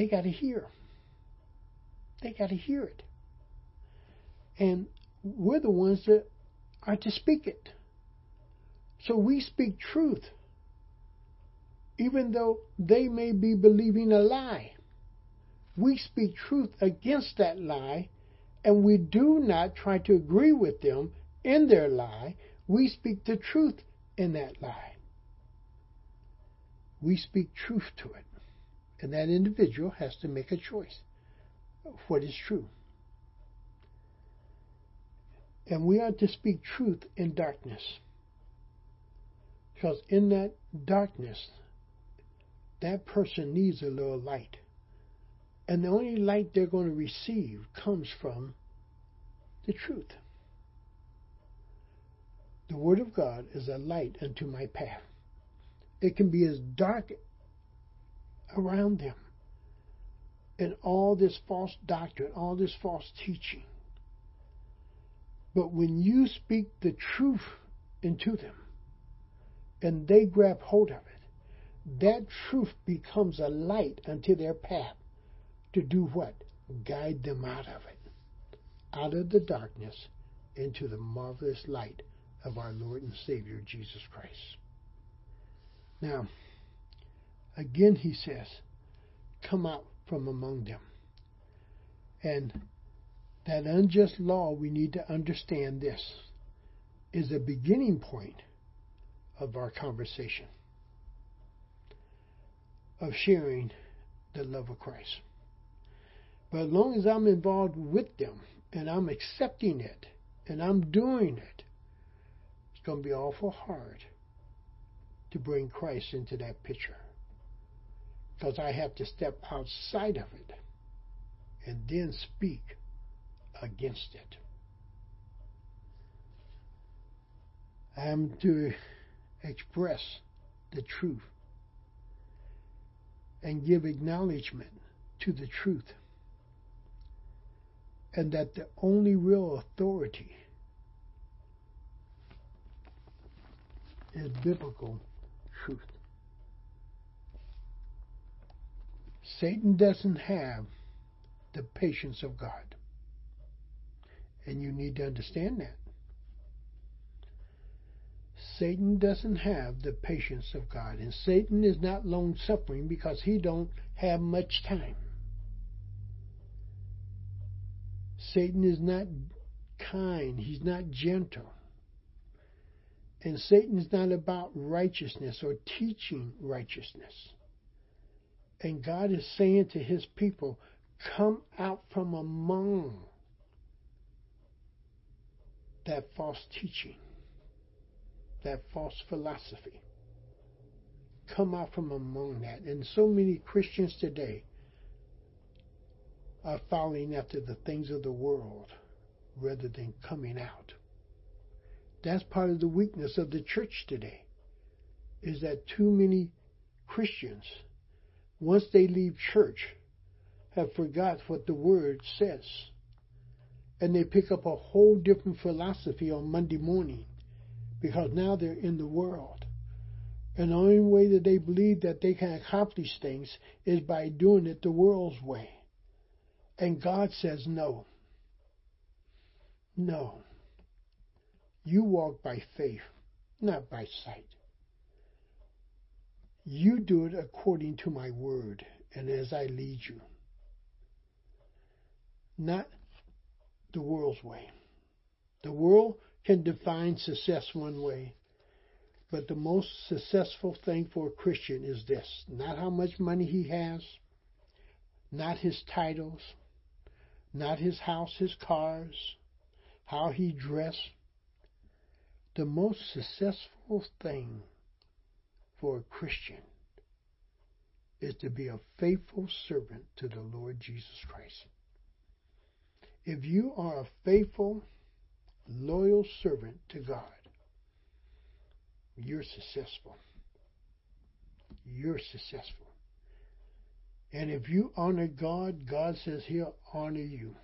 they got to hear. They got to hear it. And we're the ones that are to speak it. So we speak truth, even though they may be believing a lie. We speak truth against that lie, and we do not try to agree with them in their lie. We speak the truth in that lie. We speak truth to it, and that individual has to make a choice of what is true. And we are to speak truth in darkness. Because in that darkness, that person needs a little light. And the only light they're going to receive comes from the truth. The Word of God is a light unto my path. It can be as dark around them and all this false doctrine, all this false teaching. But when you speak the truth into them and they grab hold of it, that truth becomes a light unto their path to do what? Guide them out of it, out of the darkness into the marvelous light of our Lord and Savior Jesus Christ. Now, again he says, come out from among them. And that unjust law, we need to understand this, is a beginning point of our conversation, of sharing the love of Christ. But as long as I'm involved with them and I'm accepting it and I'm doing it, it's going to be awful hard to bring Christ into that picture. Because I have to step outside of it and then speak against it. I am to express the truth and give acknowledgement to the truth and that the only real authority is biblical truth. Satan doesn't have the patience of God. And you need to understand that. Satan doesn't have the patience of God. And Satan is not long suffering because he don't have much time. Satan is not kind, he's not gentle. And Satan's not about righteousness or teaching righteousness. And God is saying to his people, come out from among that false teaching, that false philosophy. Come out from among that. And so many Christians today are following after the things of the world rather than coming out. That's part of the weakness of the church today, is that too many Christians, once they leave church, have forgot what the Word says. And they pick up a whole different philosophy on Monday morning because now they're in the world. And the only way that they believe that they can accomplish things is by doing it the world's way. And God says no. No. You walk by faith, not by sight. You do it according to my word and as I lead you. Not the world's way. The world can define success one way, but the most successful thing for a Christian is this not how much money he has, not his titles, not his house, his cars, how he dressed. The most successful thing for a Christian is to be a faithful servant to the Lord Jesus Christ. If you are a faithful, loyal servant to God, you're successful. You're successful. And if you honor God, God says He'll honor you.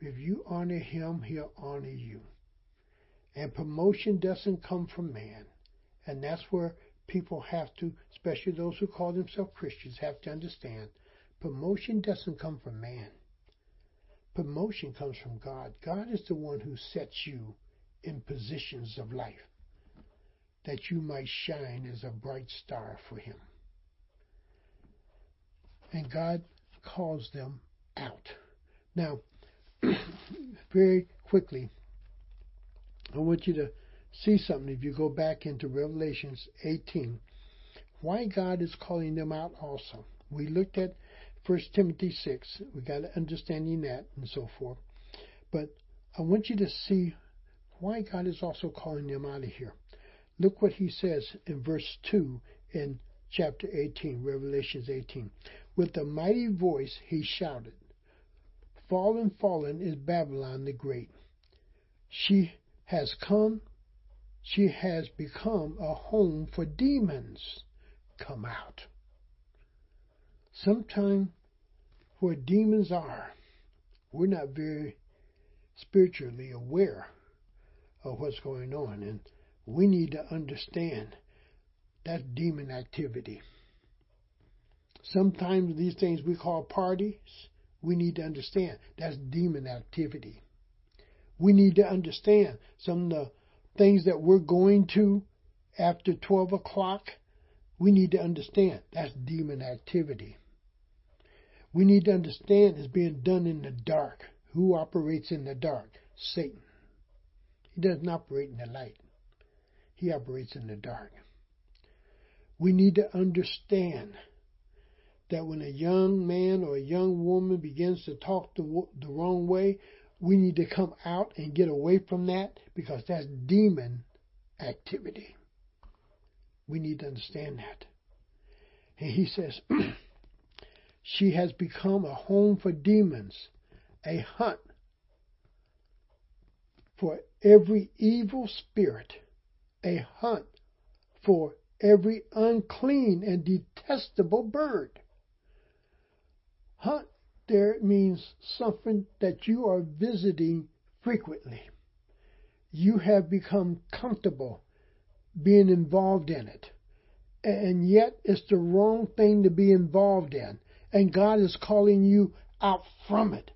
If you honor Him, He'll honor you. And promotion doesn't come from man. And that's where people have to, especially those who call themselves Christians, have to understand promotion doesn't come from man. Promotion comes from God. God is the one who sets you in positions of life that you might shine as a bright star for Him. And God calls them out. Now, <clears throat> very quickly, I want you to see something if you go back into Revelations 18. Why God is calling them out also. We looked at 1 Timothy 6. We got understanding that and so forth. But I want you to see why God is also calling them out of here. Look what he says in verse 2 in chapter 18, Revelations 18. With a mighty voice he shouted, Fallen, fallen is Babylon the Great. She has come, she has become a home for demons. Come out. Sometimes where demons are, we're not very spiritually aware of what's going on. And we need to understand that demon activity. Sometimes these things we call parties, we need to understand that's demon activity. We need to understand some of the things that we're going to after 12 o'clock. We need to understand that's demon activity. We need to understand it's being done in the dark. Who operates in the dark? Satan. He doesn't operate in the light. He operates in the dark. We need to understand that when a young man or a young woman begins to talk the, the wrong way, we need to come out and get away from that because that's demon activity. We need to understand that. And he says, <clears throat> she has become a home for demons, a hunt for every evil spirit a hunt for every unclean and detestable bird. Hunt there means something that you are visiting frequently. You have become comfortable being involved in it. And yet it's the wrong thing to be involved in. And God is calling you out from it.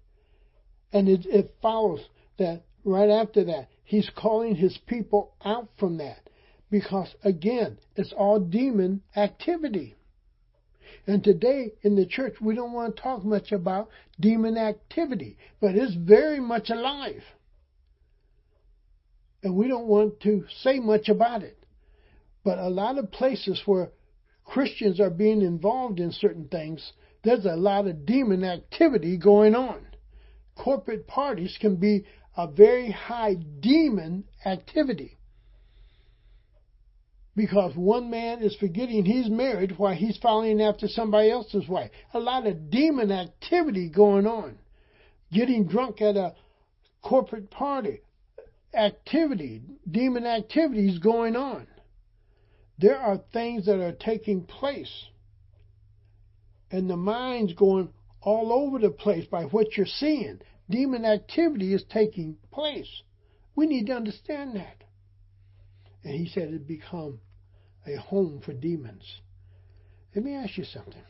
And it, it follows that right after that, He's calling his people out from that because, again, it's all demon activity. And today in the church, we don't want to talk much about demon activity, but it's very much alive. And we don't want to say much about it. But a lot of places where Christians are being involved in certain things, there's a lot of demon activity going on. Corporate parties can be a very high demon activity. Because one man is forgetting he's married while he's following after somebody else's wife. A lot of demon activity going on. Getting drunk at a corporate party. Activity, demon activities going on. There are things that are taking place. And the mind's going all over the place by what you're seeing demon activity is taking place. We need to understand that. And he said it become a home for demons. Let me ask you something.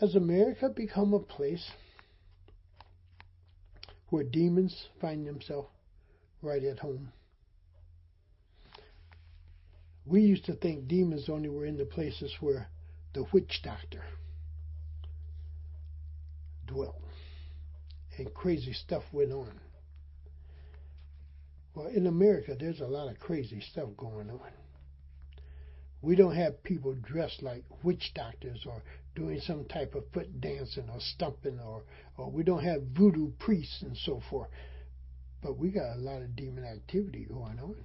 Has America become a place where demons find themselves right at home? We used to think demons only were in the places where the witch doctor dwelt and crazy stuff went on. Well, in America, there's a lot of crazy stuff going on. We don't have people dressed like witch doctors or doing some type of foot dancing or stumping or, or we don't have voodoo priests and so forth. But we got a lot of demon activity going on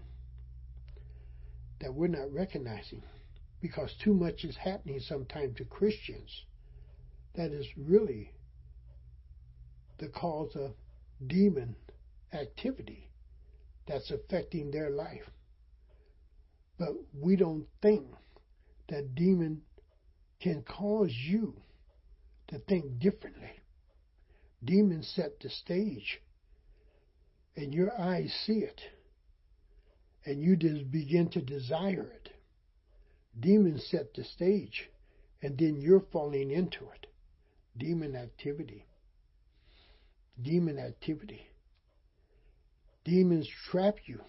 that we're not recognizing. because too much is happening sometimes to Christians that is really the cause of demon activity that's affecting their life. But we don't think that demon can cause you to think differently. Demons set the stage, and your eyes see it, and you just begin to desire it. Demons set the stage, and then you're falling into it. Demon activity. Demon activity. Demons trap you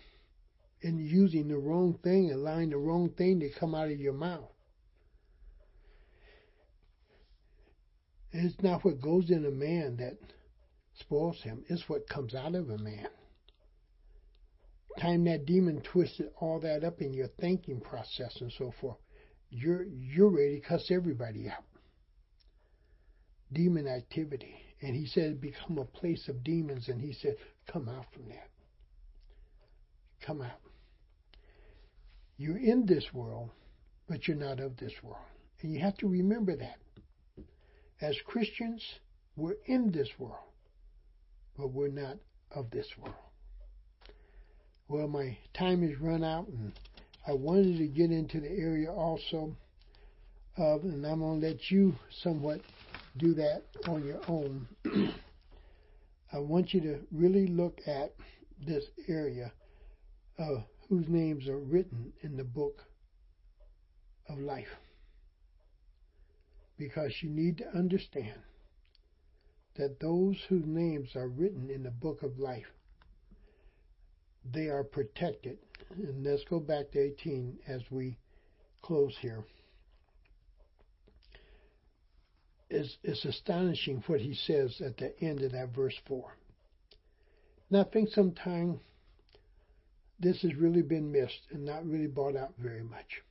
in using the wrong thing, allowing the wrong thing to come out of your mouth. It's not what goes in a man that spoils him, it's what comes out of a man. Time that demon twisted all that up in your thinking process and so forth, you're you're ready to cuss everybody out. Demon activity. And he said become a place of demons and he said, Come out from that. Come out. You're in this world, but you're not of this world. And you have to remember that. As Christians, we're in this world, but we're not of this world. Well, my time has run out, and I wanted to get into the area also of, and I'm going to let you somewhat do that on your own. <clears throat> I want you to really look at this area of whose names are written in the book of life because you need to understand that those whose names are written in the book of life, they are protected. And let's go back to 18 as we close here. It's, it's astonishing what he says at the end of that verse 4. Now, I think sometimes this has really been missed and not really brought out very much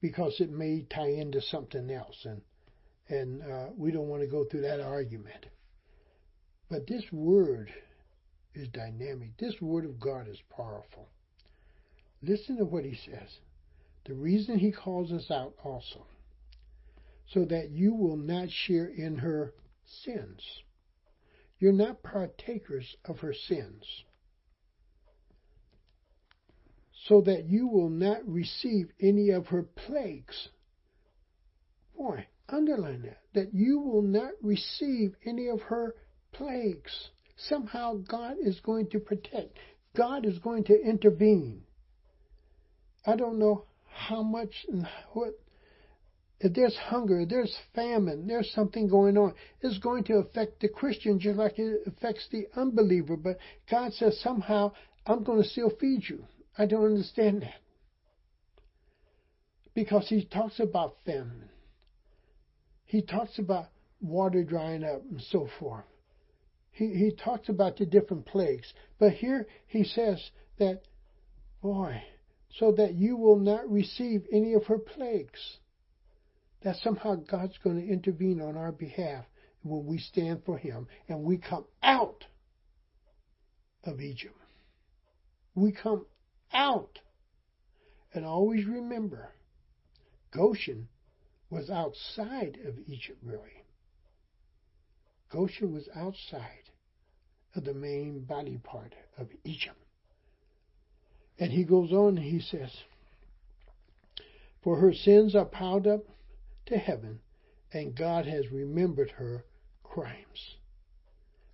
because it may tie into something else, and and uh, we don't want to go through that argument. But this word is dynamic. This word of God is powerful. Listen to what he says. The reason he calls us out also, so that you will not share in her sins. You're not partakers of her sins so that you will not receive any of her plagues. Boy, underline that. That you will not receive any of her plagues. Somehow God is going to protect. God is going to intervene. I don't know how much and what. If there's hunger, there's famine, there's something going on, it's going to affect the Christian just like it affects the unbeliever. But God says somehow, I'm going to still feed you. I don't understand that. Because he talks about famine. He talks about water drying up and so forth. He, he talks about the different plagues. But here he says that, boy, so that you will not receive any of her plagues. That somehow God's going to intervene on our behalf when we stand for him and we come out of Egypt. We come out. And always remember, Goshen was outside of Egypt, really. Goshen was outside of the main body part of Egypt. And he goes on he says, For her sins are piled up to heaven, and God has remembered her crimes.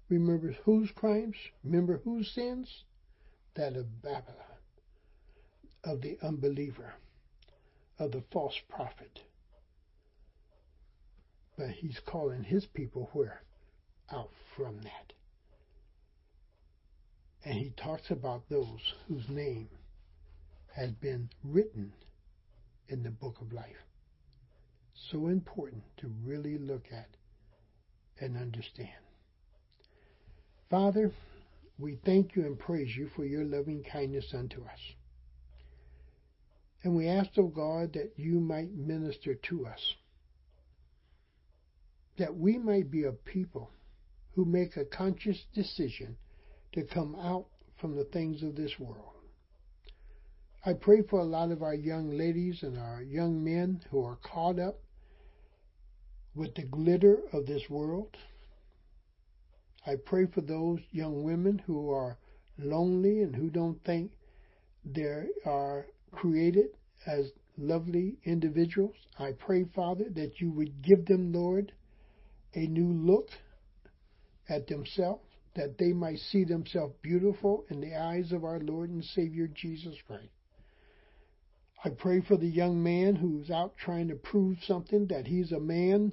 Remember whose crimes? Remember whose sins? That of Babylon of the unbeliever, of the false prophet. But he's calling his people where? Out from that. And he talks about those whose name has been written in the book of life. So important to really look at and understand. Father, we thank you and praise you for your loving kindness unto us. And we ask, O God, that you might minister to us, that we might be a people who make a conscious decision to come out from the things of this world. I pray for a lot of our young ladies and our young men who are caught up with the glitter of this world. I pray for those young women who are lonely and who don't think there are created as lovely individuals. I pray, Father, that you would give them, Lord, a new look at themselves, that they might see themselves beautiful in the eyes of our Lord and Savior Jesus Christ. I pray for the young man who's out trying to prove something that he's a man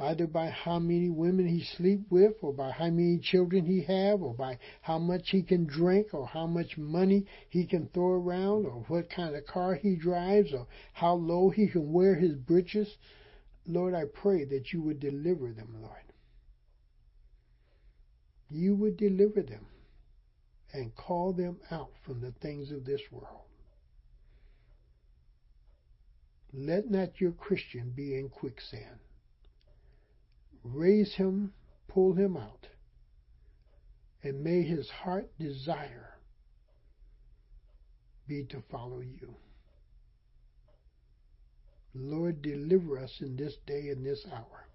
either by how many women he sleep with or by how many children he have or by how much he can drink or how much money he can throw around or what kind of car he drives or how low he can wear his breeches. Lord, I pray that you would deliver them, Lord. You would deliver them and call them out from the things of this world. Let not your Christian be in quicksand raise him, pull him out, and may his heart desire be to follow you. Lord, deliver us in this day and this hour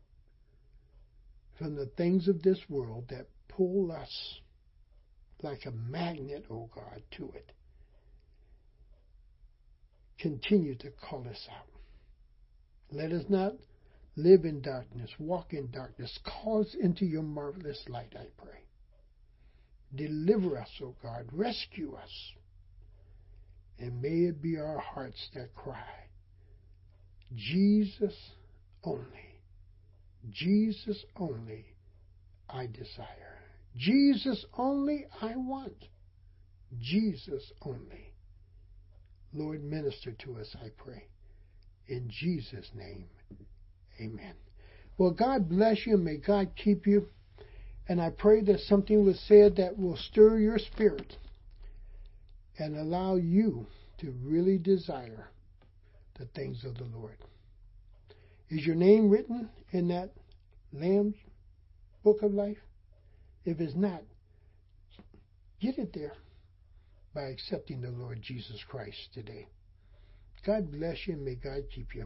from the things of this world that pull us like a magnet, O oh God, to it. Continue to call us out. Let us not live in darkness, walk in darkness. cause into your marvelous light, I pray. Deliver us, O God. Rescue us. And may it be our hearts that cry, Jesus only, Jesus only I desire. Jesus only I want. Jesus only. Lord, minister to us, I pray. In Jesus' name. Amen. Well, God bless you. May God keep you. And I pray that something was said that will stir your spirit and allow you to really desire the things of the Lord. Is your name written in that Lamb's book of life? If it's not, get it there by accepting the Lord Jesus Christ today. God bless you and may God keep you.